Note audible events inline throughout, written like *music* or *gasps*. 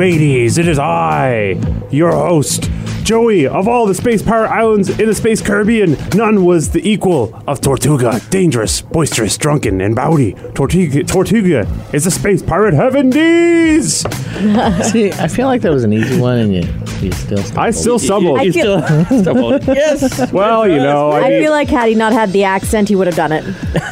mateys. It is I, your host, Joey. Of all the space pirate islands in the space Caribbean, none was the equal of Tortuga. Dangerous, boisterous, drunken, and bowdy. Tortuga, Tortuga is the space pirate heaven D's. *laughs* See, I feel like that was an easy one, and you, you still. stumbled. I still stumbled. I feel, *laughs* stumbled. yes, well, you know, I, I mean, feel like had he not had the accent, he would have done it.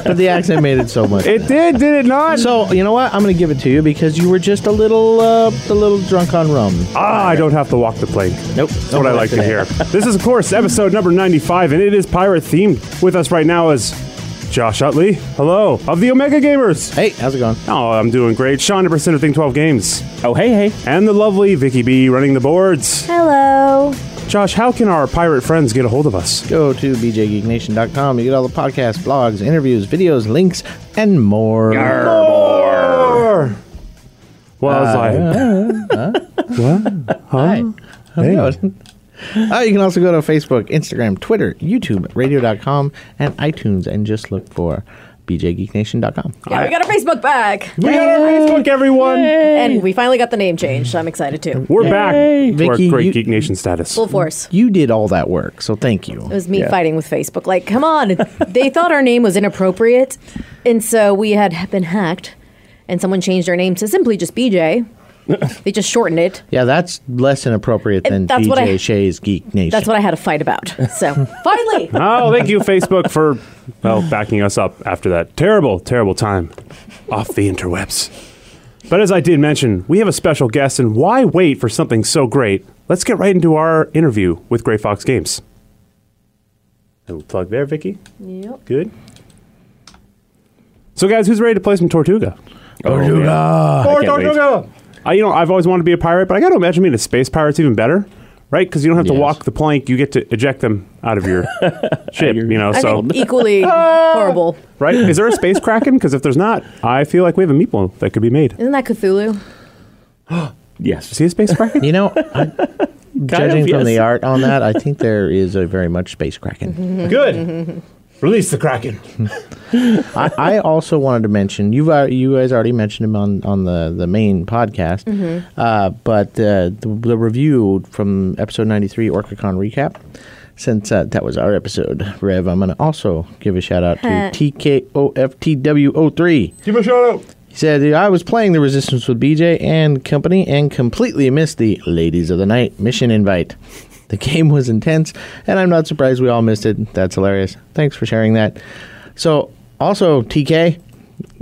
but the accent made it so much. it did, did it not? so you know what? I'm going to give it to you because you were just a little, uh, a little drunk on rum. ah, I don't have to walk the plank. Nope, That's what I like to hear. *laughs* this is, of course, episode number 95, and it is pirate themed. With us right now is Josh Utley. Hello, of the Omega Gamers. Hey, how's it going? Oh, I'm doing great. Sean Percent of Think 12 Games. Oh, hey, hey. And the lovely Vicky B running the boards. Hello. Josh, how can our pirate friends get a hold of us? Go to bjgeeknation.com. You get all the podcasts, blogs, interviews, videos, links, and more. More. Well, uh, I *laughs* was like, what? Huh? Hey. Uh, you can also go to Facebook, Instagram, Twitter, YouTube, radio.com, and iTunes, and just look for bjgeeknation.com. Yeah, we got our Facebook back. We got our Facebook, everyone. And we finally got the name changed, so I'm excited too. We're back to our great you- Geek Nation status. Full force. You did all that work, so thank you. It was me fighting with Facebook. Like, come on. they thought our name was inappropriate. And so we had been hacked, and someone changed our name to simply just BJ. *laughs* they just shortened it. Yeah, that's less inappropriate And than that's what I- Shea's Geek Nation. That's what I had to fight about. So *laughs* finally. Oh, thank you, Facebook, for well backing us up after that terrible, terrible time off the interwebs. But as I did mention, we have a special guest, and why wait for something so great? Let's get right into our interview with Grey Fox Games. Little plug there, Vicky. Yep. Good. So, guys, who's ready to play some Tortuga? Tortuga. I Or. Tortuga! I, you know, I've always wanted to be a pirate, but I got to imagine being a space pirate's even better, right? Because you don't have to Yes. walk the plank; you get to eject them out of your *laughs* ship. You know, I so think *laughs* equally ah! horrible. right? Is there a space kraken? Because if there's not, I feel like we have a meatball that could be made. Isn't that Cthulhu? *gasps* Yes. Is he a space kraken? *laughs* You know, I, judging of, from the yes. art on that, I think there is a very much space kraken. Good. Release the kraken. *laughs* I, I also wanted to mention you've uh, you guys already mentioned him on, on the, the main podcast, uh, but uh, the, the review from episode ninety three OrcaCon recap. Since uh, that was our episode, Rev, I'm going to also give a shout out to *laughs* Huh. TKOFTW03. Give a shout out. He said, I was playing the Resistance with BJ and company and completely missed the Ladies of the Night mission invite. The game was intense, and I'm not surprised we all missed it. That's hilarious. Thanks for sharing that. So, also, TK,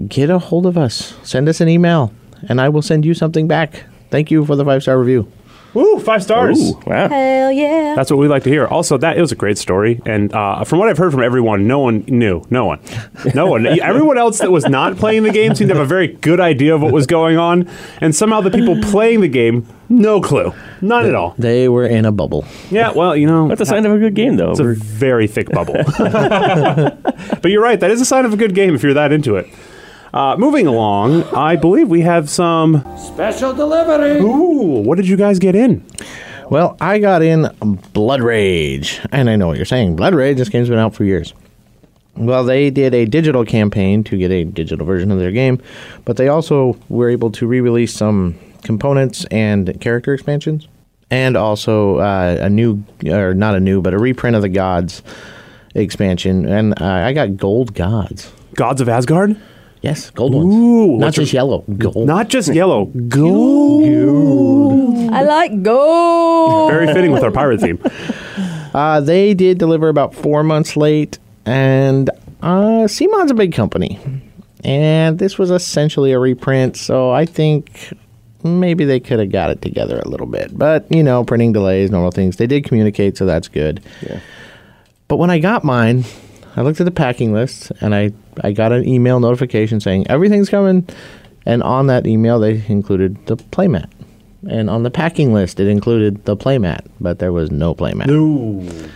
get a hold of us. Send us an email, and I will send you something back. Thank you for the five star review. Woo, five stars. Ooh, wow. Hell yeah. That's what we like to hear. Also, that it was a great story, and uh, from what I've heard from everyone, no one knew. No one, no one. *laughs* Everyone else that was not playing the game seemed to have a very good idea of what was going on, and somehow the people playing the game, no clue, none at all. They were in a bubble. Yeah, well, you know, That's a sign of a good game, though. It's a We're- very thick bubble. *laughs* *laughs* but you're right. That is a sign of a good game if you're that into it. Uh, moving along, I believe we have some special delivery. Ooh, what did you guys get in? Well, I got in Blood Rage. And I know what you're saying. Blood Rage, this game's been out for years. Well, they did a digital campaign to get a digital version of their game, but they also were able to re release some components and character expansions, and also uh, a new, or not a new, but a reprint of the Gods expansion. And uh, I got Gold Gods. Gods of Asgard? Yes, gold ones. Ooh, Not what's your- just yellow, gold. Not just yellow, gold. I like gold. Very fitting with our pirate theme. *laughs* Uh, they did deliver about four months late, and uh, CMON's a big company, and this was essentially a reprint. So I think maybe they could have got it together a little bit, but you know, printing delays, normal things. They did communicate, so that's good. Yeah. But when I got mine, I looked at the packing list, and I I got an email notification saying everything's coming, and on that email they included the playmat. And on the packing list, it included the playmat, but there was no playmat. No.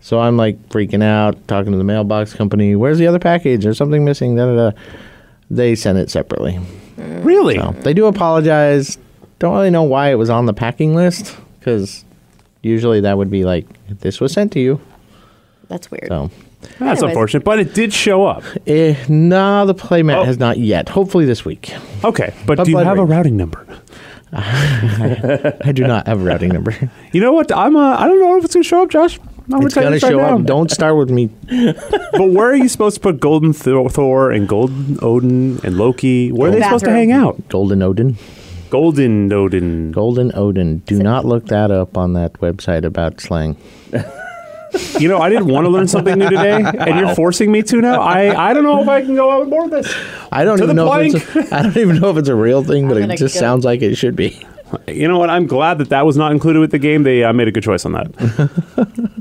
So I'm like freaking out, talking to the mailbox company. Where's the other package? There's something missing. Da, da, da. They sent it separately. Really? So they do apologize. Don't really know why it was on the packing list because usually that would be like this was sent to you. That's weird. So That's Anyways. unfortunate, but it did show up. eh, no, the playmat Oh. has not yet. Hopefully this week. Okay, but But do you Blood have a Rage. routing number? *laughs* I do not have a routing number. You know what? I'm. Uh, I don't know if it's gonna show up, Josh. I'm It's gonna show now. up. Don't start with me. *laughs* But where are you supposed to put Golden Thor, Thor and Golden Odin and Loki? Where are they supposed to hang out? Golden Odin. Golden Odin. Golden Odin. Do not look that up on that website about slang. You know, I didn't want to learn something new today, and *laughs* you're forcing me to now. I, I don't know if I can go out with more of this. I don't To even the know if it's a, *laughs* I don't even know if it's a real thing, but it just go. sounds like it should be. You know what? I'm glad that that was not included with the game. They uh, made a good choice on that.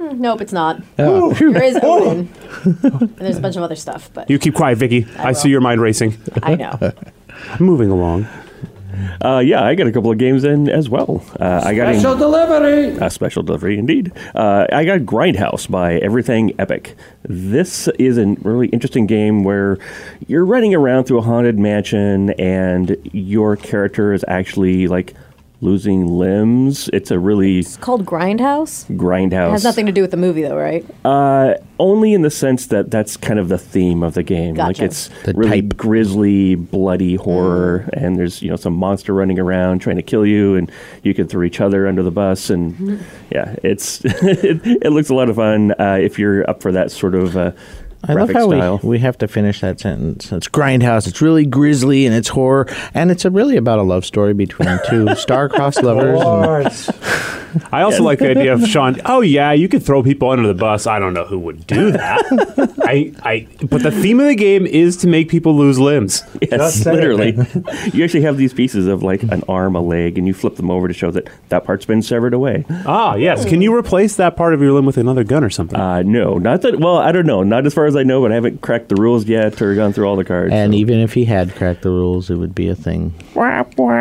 Nope, it's not. Oh. There is Odin. and there's a bunch of other stuff, but You keep quiet, Vicky. I, see will. your mind racing. I know. *laughs* Moving along. Uh, yeah, I got a couple of games in as well. Uh, I got Special in, delivery. a special delivery indeed. Uh, I got Grindhouse by Everything Epic. This is a really interesting game where you're running around through a haunted mansion and your character is actually like losing limbs. It's a really It's called Grindhouse. grindhouse. It has nothing to do with the movie, though, right? Uh, only in the sense that that's kind of the theme of the game. Like Gotcha. it's The really type. grisly, bloody horror, and there's you know some monster running around trying to kill you, and you can throw each other under the bus, and yeah, it's *laughs* it, it looks a lot of fun uh, if you're up for that sort of. Uh, I love how style. we, we have to finish that sentence. It's Grindhouse. It's really grisly and it's horror, and it's a really about a love story between two *laughs* star-crossed lovers. *laughs* and- *laughs* I also like the idea of Sean. Oh yeah, you could throw people under the bus. I don't know who would do that. *laughs* I, I. But the theme of the game is to make people lose limbs. Yes, literally. *laughs* you actually have these pieces of like an arm, a leg, and you flip them over to show that that part's been severed away. Ah, yes. Can you replace that part of your limb with another gun or something? Uh, no, not that. Well, I don't know. Not as far as I know, but I haven't cracked the rules yet or gone through all the cards. And so. even if he had cracked the rules, it would be a thing.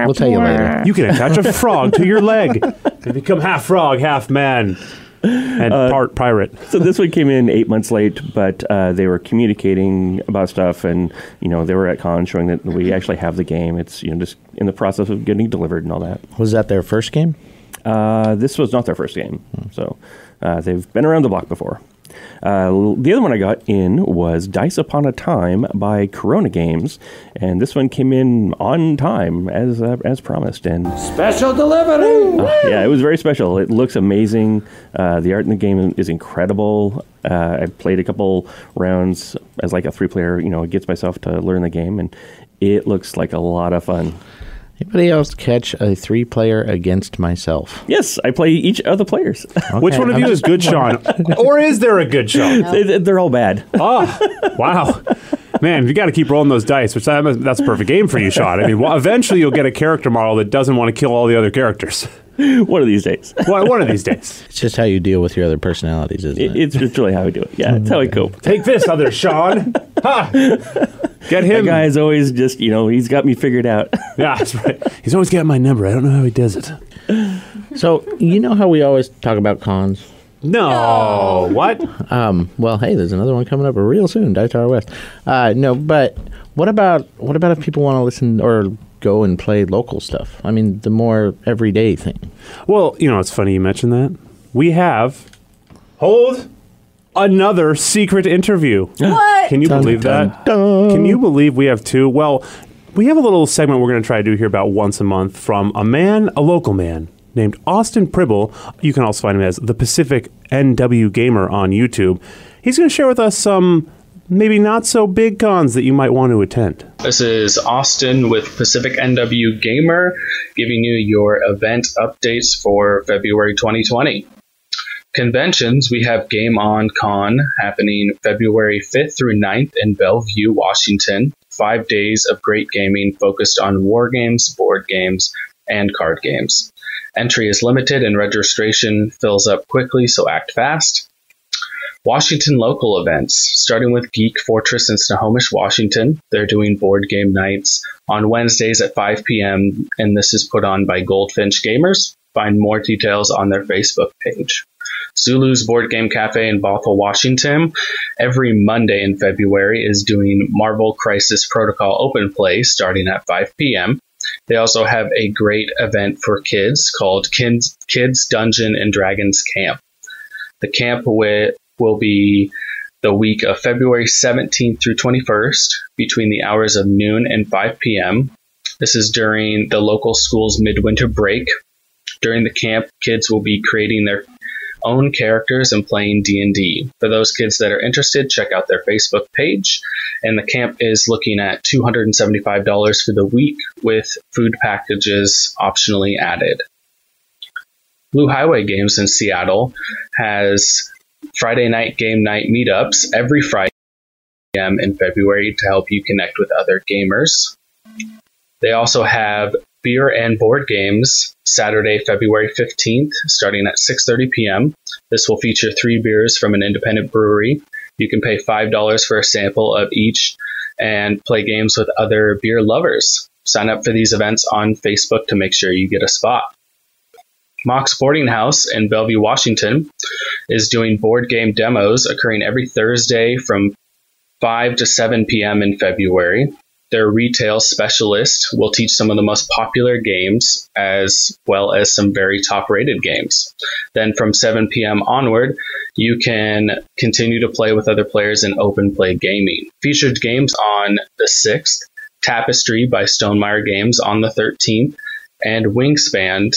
We'll tell you later. you can attach a frog to your leg and become half frog, half man, and part pirate. so this one came in eight months late, but uh, they were communicating about stuff, and you know they were at con showing that we actually have the game. It's you know just in the process of getting delivered and all that. Was that their first game? Uh, this was not their first game, so uh, they've been around the block before. Uh, the other one I got in was Dice Upon a Time by Corona Games, and this one came in on time as uh, as promised. And Special delivery. yeah, it was very special. It looks amazing. Uh, the art in the game is incredible. Uh, I played a couple rounds as like a three player, you know, gets myself to learn the game, and it looks like a lot of fun. Anybody else catch a three-player against myself? Yes, I play each of the players. *laughs* Which one of I'm you is good, Sean? *laughs* or is there a good Sean? *laughs* They- They're all bad. Oh, wow. Man, you got to keep rolling those dice, which that's a perfect game for you, Sean. I mean, well, eventually you'll get a character model that doesn't want to kill all the other characters. *laughs* One of these days. One, one of these days. It's just how you deal with your other personalities, isn't It, it? it's, it's really how we do it. Yeah, it's how we cope. Take this, other Sean. Ha! Get That him. guy's always just, you know, he's got me figured out. *laughs* Yeah, that's right. He's always got my number. I don't know how he does it. So you know how we always talk about cons. No. What? Um, well, hey, there's another one coming up real soon, Dice Tower West. Uh, no, but what about what about if people want to listen or go and play local stuff? I mean, the more everyday thing. Well, you know, it's funny you mentioned that. We have hold another secret interview. What? Can you Dun, believe dun, that? dun. Can you believe we have two? Well, we have a little segment we're going to try to do here about once a month from a man, a local man named Austin Pribble. You can also find him as the Pacific NW Gamer on YouTube. He's going to share with us some maybe not so big cons that you might want to attend. This is Austin with Pacific NW Gamer giving you your event updates for February 2020. Conventions, we have Game On Con happening February 5th through 9th in Bellevue, Washington. Five days of great gaming focused on war games, board games, and card games. Entry is limited and registration fills up quickly, so act fast. Washington local events, starting with Geek Fortress in Snohomish, Washington. They're doing board game nights on Wednesdays at 5 p.m., and this is put on by Goldfinch Gamers. Find more details on their Facebook page. Zulu's Board Game Cafe in Bothell, Washington, every Monday in February is doing Marvel Crisis Protocol Open Play starting at 5 p.m. They also have a great event for kids called Kids, Dungeon and Dragons Camp. The camp will be the week of February 17th through 21st between the hours of noon and 5 p.m. This is during the local school's midwinter break. During the camp, kids will be creating their own characters and playing D&D. For those kids that are interested, check out their Facebook page. And the camp is looking at $275 for the week with food packages optionally added. Blue Highway Games in Seattle has Friday night game night meetups every Friday p.m. in February to help you connect with other gamers. They also have beer and board games Saturday, February 15th, starting at 6:30 p.m. This will feature three beers from an independent brewery. You can pay $5 for a sample of each and play games with other beer lovers. Sign up for these events on Facebook to make sure you get a spot. Mox Boarding House in Bellevue, Washington is doing board game demos occurring every Thursday from 5 to 7 p.m. in February. Their retail specialist will teach some of the most popular games as well as some very top rated games. Then from 7 p.m. onward, you can continue to play with other players in open play gaming. Featured games on the 6th, Tapestry by Stonemaier Games on the 13th, and Wingspan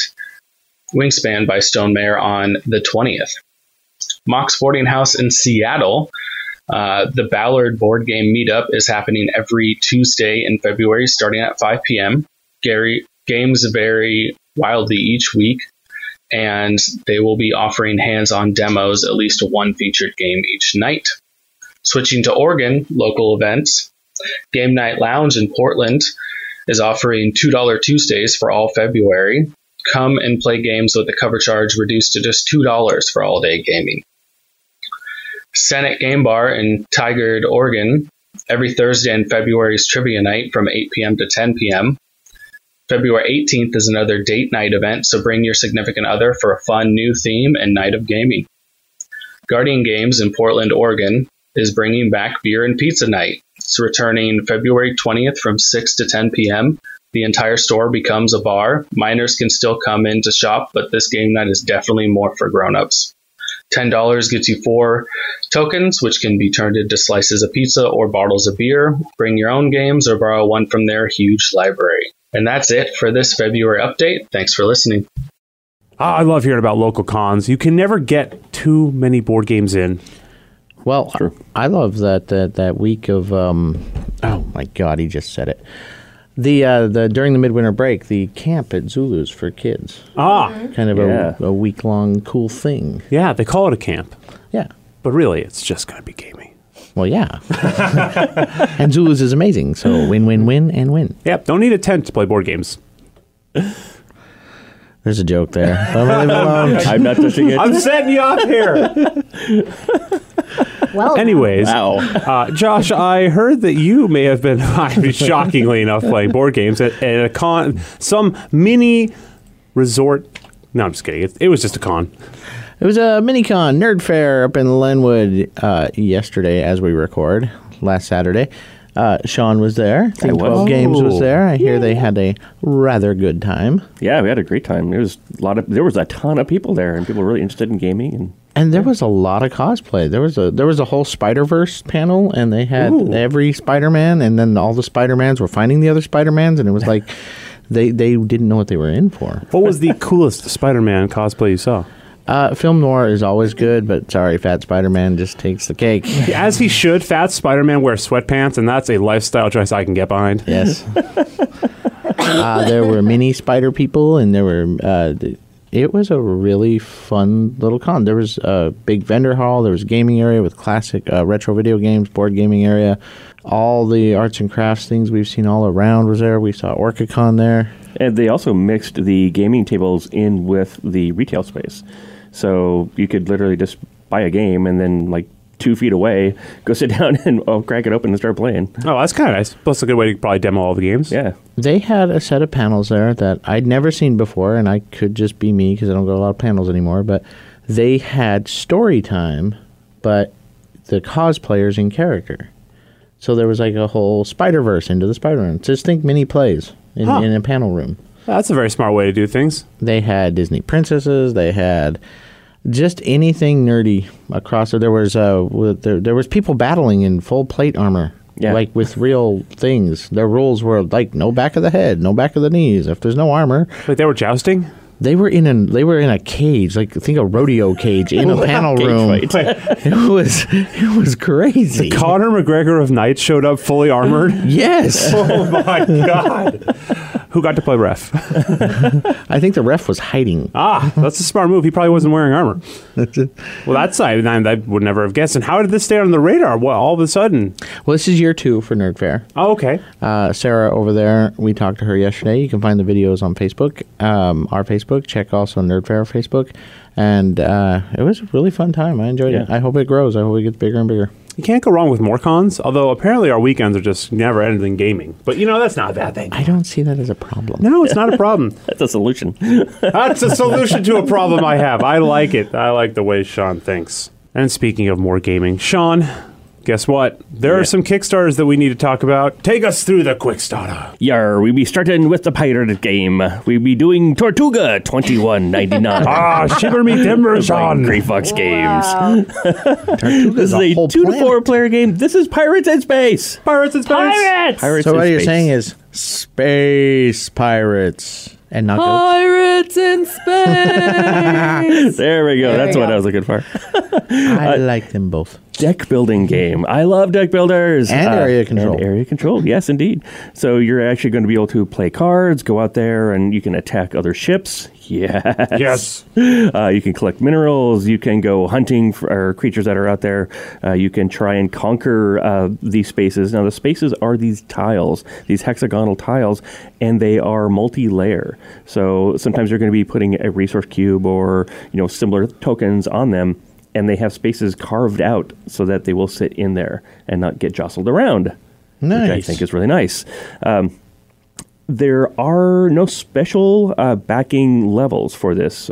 Wingspan by Stonemaier on the 20th. Mox Boarding House in Seattle. Uh, the Ballard board game meetup is happening every Tuesday in February, starting at 5 p.m. Gary games vary wildly each week, and they will be offering hands-on demos, at least one featured game each night. Switching to Oregon, local events. Game Night Lounge in Portland is offering $2 Tuesdays for all February come and play games with the cover charge reduced to just $2 for all day gaming. Senate Game Bar in Tigard, Oregon, every Thursday in February is trivia night from 8 p.m. to 10 p.m. February 18th is another date night event, so bring your significant other for a fun new theme and night of gaming. Guardian Games in Portland, Oregon is bringing back beer and pizza night. It's returning February 20th from 6 to 10 p.m the entire store becomes a bar. Minors can still come in to shop, but this game night is definitely more for grown-ups. $10 gets you four tokens, which can be turned into slices of pizza or bottles of beer. Bring your own games or borrow one from their huge library. And that's it for this February update. Thanks for listening. I love hearing about local cons. You can never get too many board games in. Well, I love that that, that week of um, oh my god, he just said it. The uh, the during the midwinter break, the camp at Zulu's for kids, Ah, kind of Yeah. a, a week long cool thing. yeah, they call it a camp, Yeah. but really, it's just going to be gaming. Well, yeah. *laughs* *laughs* and Zulu's is amazing. So win, win, win, and win. Yep, don't need a tent to play board games. There's a joke there. But we'll leave it alone. I'm not touching it. I'm setting you up here. *laughs* Well, Anyways, Wow. uh, Josh, I heard that you may have been, *laughs* shockingly enough, playing board games at, at a con, some mini resort. No, I'm just kidding. It, it was just a con. It was a mini con nerd fair up in Lynnwood uh, yesterday as we record, last Saturday. Uh, Sean was there. Team was. 12 Games was Oh. there. I hear they had a rather good time. Yeah, we had a great time. There was a lot of there was a ton of people there, and people were really interested in gaming. And And there was a lot of cosplay. There was a there was a whole Spider Verse panel, and they had Ooh. every Spider Man, and then all the Spider Mans were finding the other Spider Mans, and it was like *laughs* they they didn't know what they were in for. What was the *laughs* coolest Spider-Man cosplay you saw? Uh, film noir is always good, but sorry, Fat Spider Man just takes the cake. *laughs* As he should, Fat Spider-Man wears sweatpants, and that's a lifestyle choice I can get behind. Yes. uh, there were mini spider people, and there were. Uh, it was a really fun little con. There was a big vendor hall. There was a gaming area with classic uh, retro video games, board gaming area. All the arts and crafts things we've seen all around was there. We saw OrcaCon there. and they also mixed the gaming tables in with the retail space, so you could literally just buy a game and then like two feet away, go sit *laughs* down and oh, crack it open and start playing. Oh, that's kind of nice. Plus, a good way to probably demo all the games. Yeah. They had a set of panels there that I'd never seen before, and I could just be me because I don't go to a lot of panels anymore. But they had story time, but the cosplayers in character. So there was like a whole Spider Verse into the Spider Man. Just think mini plays in, Huh. in a panel room. That's a very smart way to do things. They had Disney princesses. They had just anything nerdy across there. There was uh, there, there was people battling in full plate armor Yeah. Like with real things, their rules were like no back of the head, no back of the knees. If there's no armor, Like they were jousting? they were in an they were in a cage, like think a rodeo cage in a *laughs* panel room. *laughs* It was it was crazy. Conor McGregor of Knights showed up fully armored. yes, *laughs* oh my god. Who got to play ref? *laughs* I think the ref was hiding. Ah, that's a smart move. He probably wasn't wearing armor. Well, that's I, I would never have guessed. And how did this stay on the radar? Well, all of a sudden. Well, this is year two for Nerd Fair. Oh, okay. Uh, Sarah over there, we talked to her yesterday. You can find the videos on Facebook, um, our Facebook. Check also Nerd Fair Facebook. And uh, it was a really fun time. I enjoyed it. I hope it grows. I hope it gets bigger and bigger. You can't go wrong with more cons. Although apparently our weekends are just never ending gaming. But you know that's not a bad thing. I don't see that as a problem. No, it's not a problem. *laughs* That's a solution. *laughs* That's a solution to a problem I have. I like it. I like the way Sean thinks. And speaking of more gaming, Sean, guess what? There Yeah. are some Kickstarters that we need to talk about. Take us through the quick starter. Yar, we be starting with the pirate game. We be doing Tortuga twenty one ninety nine. *laughs* Ah, shiver me timbers, Sean. Grey Fox Games. *laughs* This is a a whole two to planet. four player game. This is Pirates in Space. Pirates in space. Pirates So in what you're Space. saying is space pirates and not goats. Pirates in *laughs* space. There we go. There That's we what go. I was looking for. I like them both. Deck building game. I love deck builders. Uh, And area control. And area control. Yes, indeed. So you're actually going to be able to play cards, go out there, and you can attack other ships. *laughs* Yes. Yes. *laughs* Uh, you can collect minerals. You can go hunting for creatures that are out there. Uh, you can try and conquer uh, these spaces. Now, the spaces are these tiles, these hexagonal tiles, and they are multi-layer. So sometimes you're going to be putting a resource cube or you know similar tokens on them, and they have spaces carved out so that they will sit in there and not get jostled around. Which I think is really nice. Um, there are no special uh, backing levels for this.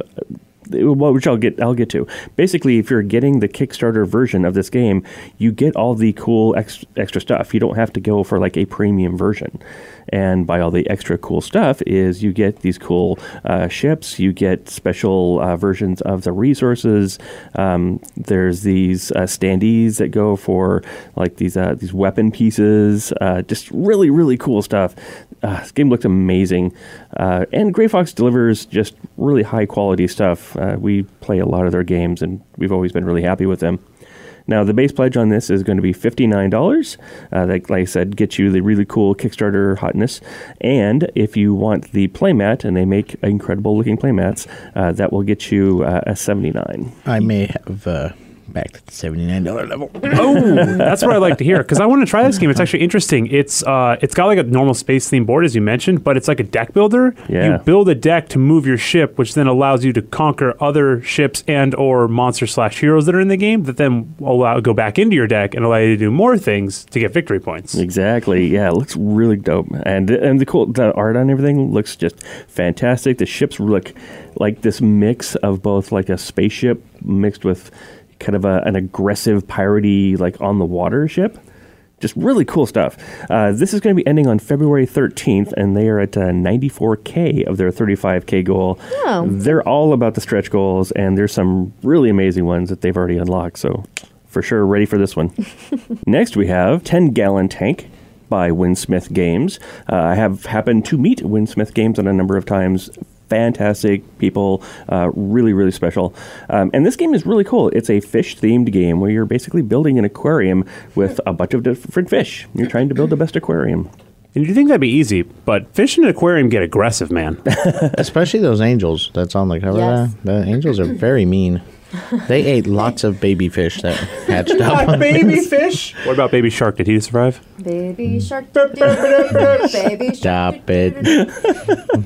Which I'll get, I'll get to. Basically, if you're getting the Kickstarter version of this game, you get all the cool ex- extra stuff. You don't have to go for like a premium version. And by all the extra cool stuff is you get these cool uh, ships, you get special uh, versions of the resources. Um, there's these uh, standees that go for like these uh, these weapon pieces. Uh, just really really cool stuff. Uh, this game looks amazing, uh, and Grey Fox delivers just really high quality stuff. Uh, we play a lot of their games, and we've always been really happy with them. Now, the base pledge on this is going to be $59. Uh, like, like I said, gets you the really cool Kickstarter hotness. And if you want the playmat, and they make incredible looking playmats, uh, that will get you uh, a 79 I may have uh, to the $79 level. Oh, *laughs* that's what I like to hear because I want to try this game. It's actually interesting. It's uh, it's got like a normal space theme board as you mentioned, but it's like a deck builder. Yeah. You build a deck to move your ship, which then allows you to conquer other ships and or monster slash heroes that are in the game. That then allow go back into your deck and allow you to do more things to get victory points. Exactly. Yeah, it looks really dope, and and the cool the art on everything looks just fantastic. The ships look like this mix of both like a spaceship mixed with kind of a, an aggressive piratey like on the water ship. Just really cool stuff. Uh, this is going to be ending on February 13th, and they are at uh, 94K of their 35K goal. Oh. They're all about the stretch goals, and there's some really amazing ones that they've already unlocked. So, for sure, ready for this one. *laughs* Next, we have 10 Gallon Tank by Winsmith Games. Uh, I have happened to meet Winsmith Games on a number of times. Fantastic people, uh, really, really special. Um, and this game is really cool. It's a fish themed game where you're basically building an aquarium with a bunch of different fish. You're trying to build the best aquarium. And you think that'd be easy, but fish in an aquarium get aggressive, man. *laughs* Especially those angels that's on the cover Yes. there. The angels are very mean. They ate lots of baby fish that hatched up. baby fish. What about baby shark? Did he survive? Baby shark. Baby shark. Stop it. *laughs*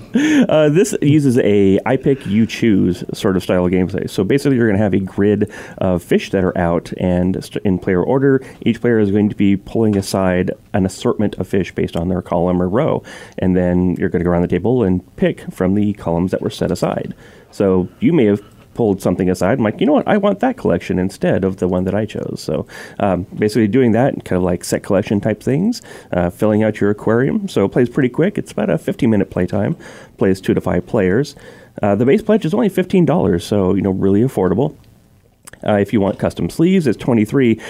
Uh, this uses a I pick you choose sort of style of gameplay. So basically, you're going to have a grid of fish that are out, and st- in player order, each player is going to be pulling aside an assortment of fish based on their column or row, and then you're going to go around the table and pick from the columns that were set aside. So you may have pulled something aside. I'm like, you know what? I want that collection instead of the one that I chose. So um, basically, doing that kind of like set collection type things, uh, filling out your aquarium. So it plays pretty quick. It's about a 15 minute playtime. Plays two to five players. Uh, the base pledge is only $15, so you know really affordable. Uh, if you want custom sleeves, it's 23.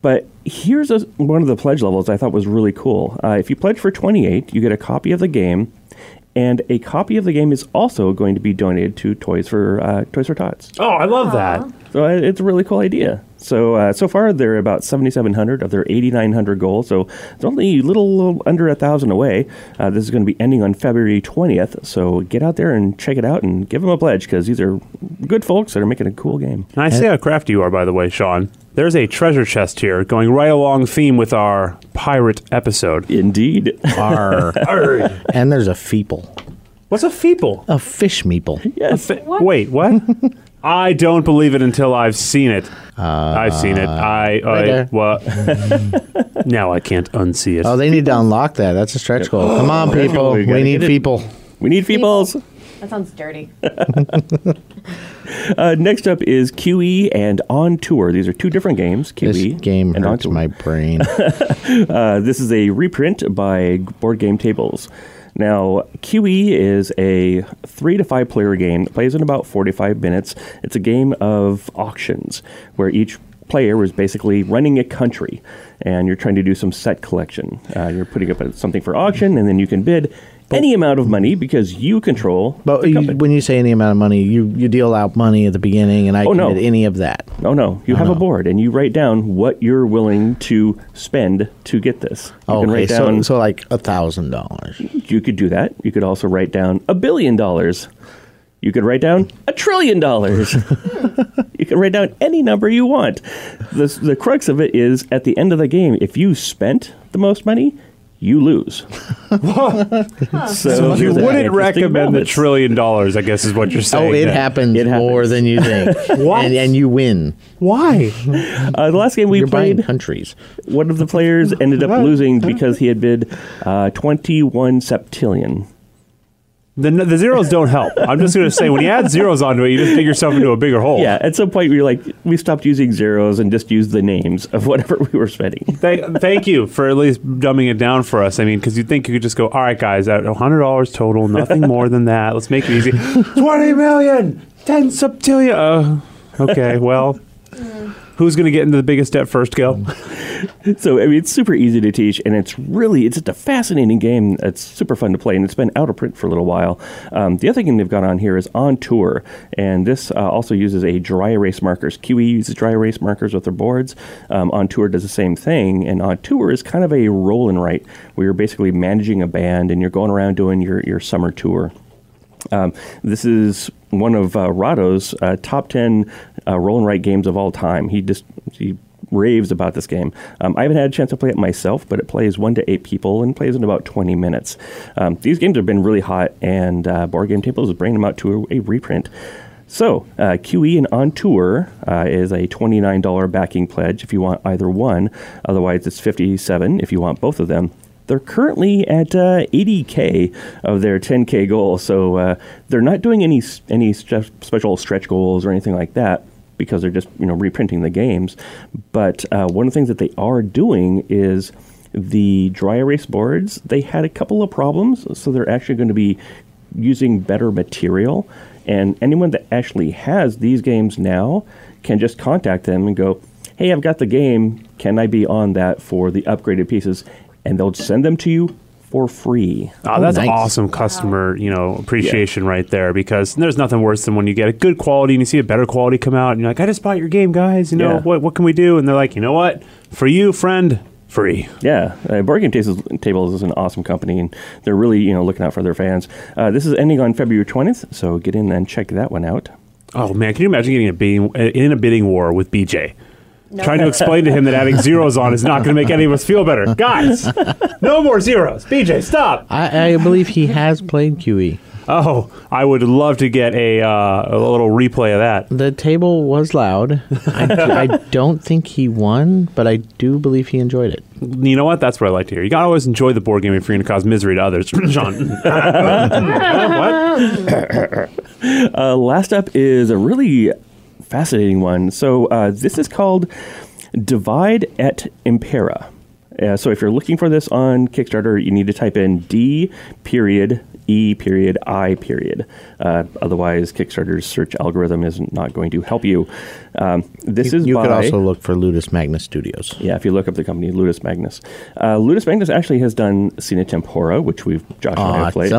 But here's a, one of the pledge levels I thought was really cool. Uh, if you pledge for 28, you get a copy of the game, and a copy of the game is also going to be donated to Toys for uh, Toys for Tots. Oh, I love that. So uh, it's a really cool idea. So uh, so far they're about 7,700 of their 8,900 goal. So it's only a little under a thousand away. Uh, this is going to be ending on February 20th. So get out there and check it out and give them a pledge because these are good folks that are making a cool game. And I see how crafty you are, by the way, Sean. There's a treasure chest here going right along theme with our pirate episode. Indeed. Arr. *laughs* and there's a feeple, What's a feeple? a fish meeple. yes. Fi- Wait, what? *laughs* I don't believe it until I've seen it. Uh, I've seen it. I, I there. well, *laughs* now I can't unsee it. Oh, they need to unlock that. That's a stretch goal. Come on, people. We We, need get it. people. We need feebles. That sounds dirty. *laughs* Uh, next up is QE and On Tour. These are two different games. QE This game and On hurts Tour. my brain. *laughs* Uh, this is a reprint by Board Game Tables. Now, QE is a three to five player game that plays in about 45 minutes. It's a game of auctions where each player is basically running a country and you're trying to do some set collection. Uh, you're putting up a, something for auction and then you can bid any amount of money because you control But you, when you say any amount of money, you, you deal out money at the beginning, and I Oh, no. any of that. Oh no. You have a board and you write down what you're willing to spend to get this. You Oh, can okay, write so, so like a thousand dollars. You could do that. You could also write down a billion dollars. You could write down a trillion dollars. *laughs* you can write down any number you want. The, the crux of it is at the end of the game, if you spent the most money, you lose. *laughs* so so you wouldn't interesting recommend the trillion dollars, I guess is what you're *laughs* saying. Oh, it happens It more than you *laughs* think. What? And, and you win. Why? Uh, the last game we You're played, countries. one of the players ended up losing because he had bid uh, 21 septillion. The, the zeros *laughs* don't help. I'm just going to say, when you add zeros onto it, you just dig yourself into a bigger hole. Yeah, at some point we were like, we stopped using zeros and just used the names of whatever we were spending. *laughs* Thank, thank you for at least dumbing it down for us. I mean, because you'd think you could just go, all right, guys, at $100 total, nothing more than that. Let's make it easy. *laughs* 20 million, 10 septillion. Uh, okay, well, who's going to get into the biggest debt first, Gil? So I mean, it's super easy to teach, and it's really it's just a fascinating game. It's super fun to play, and it's been out of print for a little while. Um, the other thing they've got on here is on tour, and this uh, also uses a dry erase markers. QE uses dry erase markers with their boards. Um, on tour does the same thing, and on tour is kind of a roll and write where you're basically managing a band and you're going around doing your your summer tour. Um, this is one of uh, Rahdo's uh, top 10 uh, roll and write games of all time. He just he raves about this game. Um, I haven't had a chance to play it myself, but it plays one to eight people and plays in about 20 minutes. Um, these games have been really hot, and uh, Board Game Tables is bringing them out to a, a reprint. So, uh, QE and On Tour uh, is a $29 backing pledge if you want either one. Otherwise, it's 57 if you want both of them. They're currently at uh, 80k of their 10k goal, so uh, they're not doing any any special stretch goals or anything like that because they're just you know reprinting the games. But uh, one of the things that they are doing is the dry erase boards. They had a couple of problems, so they're actually going to be using better material. And anyone that actually has these games now can just contact them and go, "Hey, I've got the game. Can I be on that for the upgraded pieces?" And they'll send them to you for free. Oh, that's nice. awesome customer, you know, appreciation right there. Because there's nothing worse than when you get a good quality and you see a better quality come out, and you're like, "I just bought your game, guys. You know Yeah. what? What can we do?" And they're like, "You know what? For you, friend, free." Yeah, uh, Board Game Tables, Tables is an awesome company, and they're really you know looking out for their fans. Uh, this is ending on February twentieth, so get in and check that one out. Oh man, can you imagine getting a bidding in a bidding war with BJ? Trying to explain to him that adding zeros on is not going to make any of us feel better, guys. No more zeros, BJ. Stop. I, I believe he has played QE. Oh, I would love to get a uh, a little replay of that. The table was loud. I, do- I don't think he won, but I do believe he enjoyed it. You know what? That's what I like to hear. You gotta always enjoy the board game if you're going to cause misery to others. *laughs* Sean, *laughs* what? Uh, last up is a really fascinating one. So uh, this is called Divide et Impera. Uh, so if you're looking for this on Kickstarter, you need to type in D period E period I period. Uh, otherwise, Kickstarter's search algorithm is not going to help you. Um, this you is you by, could also look for Ludus Magnus Studios. yeah, if you look up the company Ludus Magnus, uh, Ludus Magnus actually has done Sine Tempore, which we've Josh and I have played.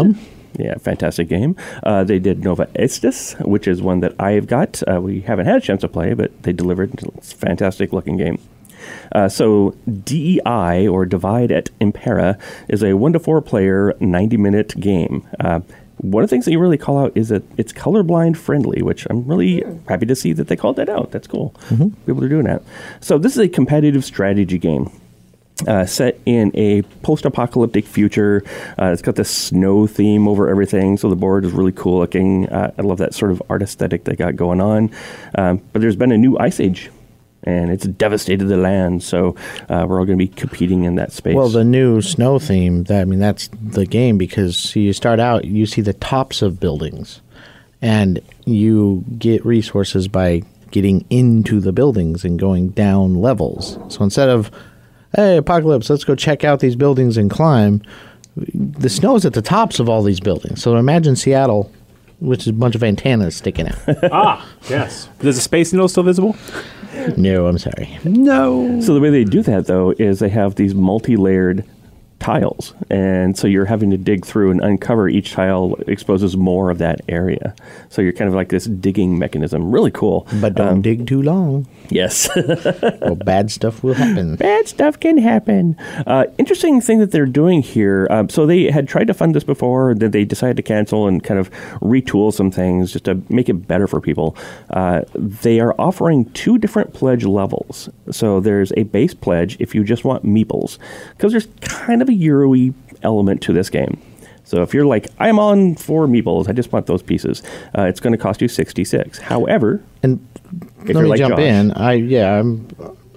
Yeah, fantastic game. Uh, they did Nova Aetas, which is one that I've got. Uh, we haven't had a chance to play, but they delivered. It's a fantastic looking game. Uh, so DEI or Divide et Impera is a one to four player, ninety minute game. Uh, one of the things that you really call out is that it's colorblind friendly, which I'm really happy to see that they called that out. That's cool. People are doing that. So this is a competitive strategy game uh, set in a post-apocalyptic future. Uh, it's got this snow theme over everything, so the board is really cool looking. Uh, I love that sort of art aesthetic they got going on. Um, but there's been a new ice age, and it's devastated the land. So uh, we're all going to be competing in that space. Well, the new snow theme, that I mean, that's the game because you start out, you see the tops of buildings, and you get resources by getting into the buildings and going down levels. So instead of, hey, apocalypse, let's go check out these buildings and climb, the snow is at the tops of all these buildings. So imagine Seattle, which is a bunch of antennas sticking out. *laughs* ah, yes. Is the space needle still visible? no, I'm sorry. No. So the way they do that though is they have these multi-layered tiles, and so you're having to dig through and uncover each tile exposes more of that area. So you're kind of like this digging mechanism. Really cool. But don't Um, dig too long, yes. *laughs* or bad stuff will happen. bad stuff can happen. Uh, interesting thing that they're doing here. Um, so they had tried to fund this before, then they decided to cancel and kind of retool some things just to make it better for people. Uh, they are offering two different pledge levels. So there's a base pledge if you just want meeples, because there's kind of a Euro-y element to this game. So if you're like, I'm on for meeples, I just want those pieces, uh, it's going to cost you 66. However, And If let you're me like jump Josh. in. I yeah, I'm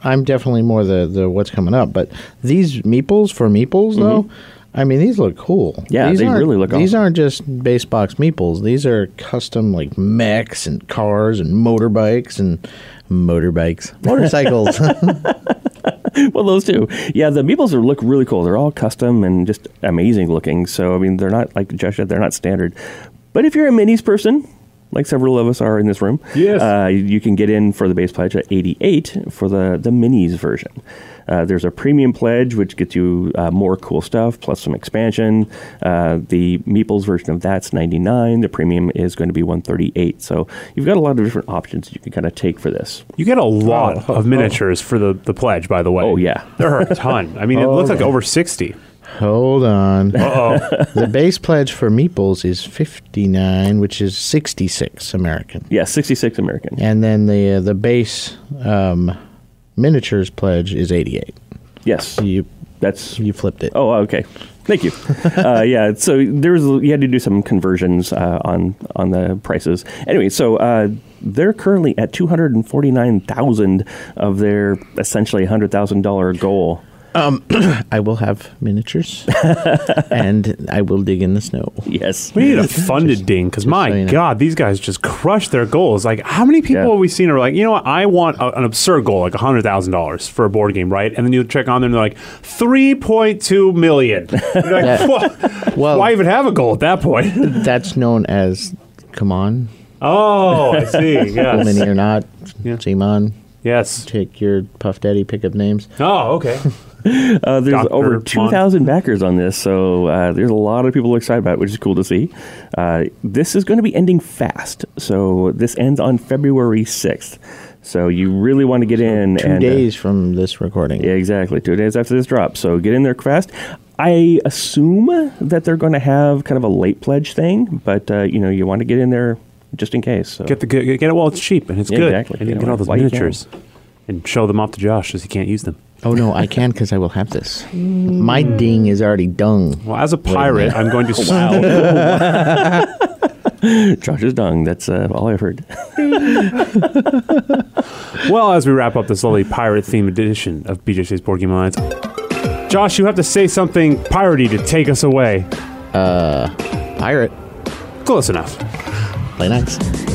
I'm definitely more the the what's coming up. But these meeples for meeples though, I mean these look cool. Mm-hmm. Yeah, these they really look These awesome. aren't just base box meeples. These are custom like mechs and cars and motorbikes and motorbikes, *laughs* motorcycles. *laughs* well, those two. Yeah, the meeples are look really cool. They're all custom and just amazing looking. So I mean, they're not like Josh said, they're not standard. But if you're a minis person, like several of us are in this room, Yes. uh, you can get in for the base pledge at 88 for the the minis version. Uh, there's a premium pledge which gets you uh, more cool stuff plus some expansion. Uh, the Meeples version of that's 99. The premium is going to be 138. So you've got a lot of different options you can kind of take for this. You get a lot *laughs* of miniatures for the, the pledge, by the way. Oh, yeah. There are a ton. I mean, it *laughs* looks like over 60. Hold on. Uh-oh. *laughs* the base pledge for meeples is fifty nine, which is sixty six American. Yeah, 66 American. And then the uh, the base um, miniatures pledge is eighty eight. Yes, You that's you flipped it. Oh, okay. Thank you. *laughs* uh, yeah, so there was you had to do some conversions uh, on on the prices. Anyway, so uh, they're currently at two hundred and forty nine thousand of their essentially hundred thousand dollar goal. Um, *clears throat* I will have miniatures, *laughs* and I will dig in the snow. Yes. We need a funded ding because my so you know. God, these guys just crush their goals. Like, how many people Yeah. have we seen are like, you know what, I want a, an absurd goal, like hundred thousand dollars for a board game, right? And then you check on them, and they're like three point two million. *laughs* You're like, Yeah. "Wha- Well- why even have a goal at that point? *laughs* That's known as come on, oh, I see. Yes, mini or not, Yeah. Simon. yes. Take your Puff Daddy pickup names. Oh, okay. *laughs* Uh, there's Dr. over 2,000 backers on this, so uh, there's a lot of people excited about it, which is cool to see. Uh, this is going to be ending fast, so this ends on February 6th. So you really want to get in Two and uh, days from this recording. Yeah, exactly. Two days after this drop. So get in there fast. I assume that they're going to have kind of a late pledge thing, but uh, you know you want to get in there just in case. So. Get the get it while it's cheap and it's Yeah, good, exactly. and you Get get all those while you can. miniatures and show them off to Josh because he can't use them. Oh no, I can because I will have this. My ding is already dung. Well, as a pirate, I'm going to. *laughs* *laughs* Josh's dung. That's uh, all I've heard. *laughs* Well, as we wrap up this lovely pirate themed edition of BJ Shea's Board Game Josh, you have to say something piratey to take us away. Uh, pirate, Close enough. play nice.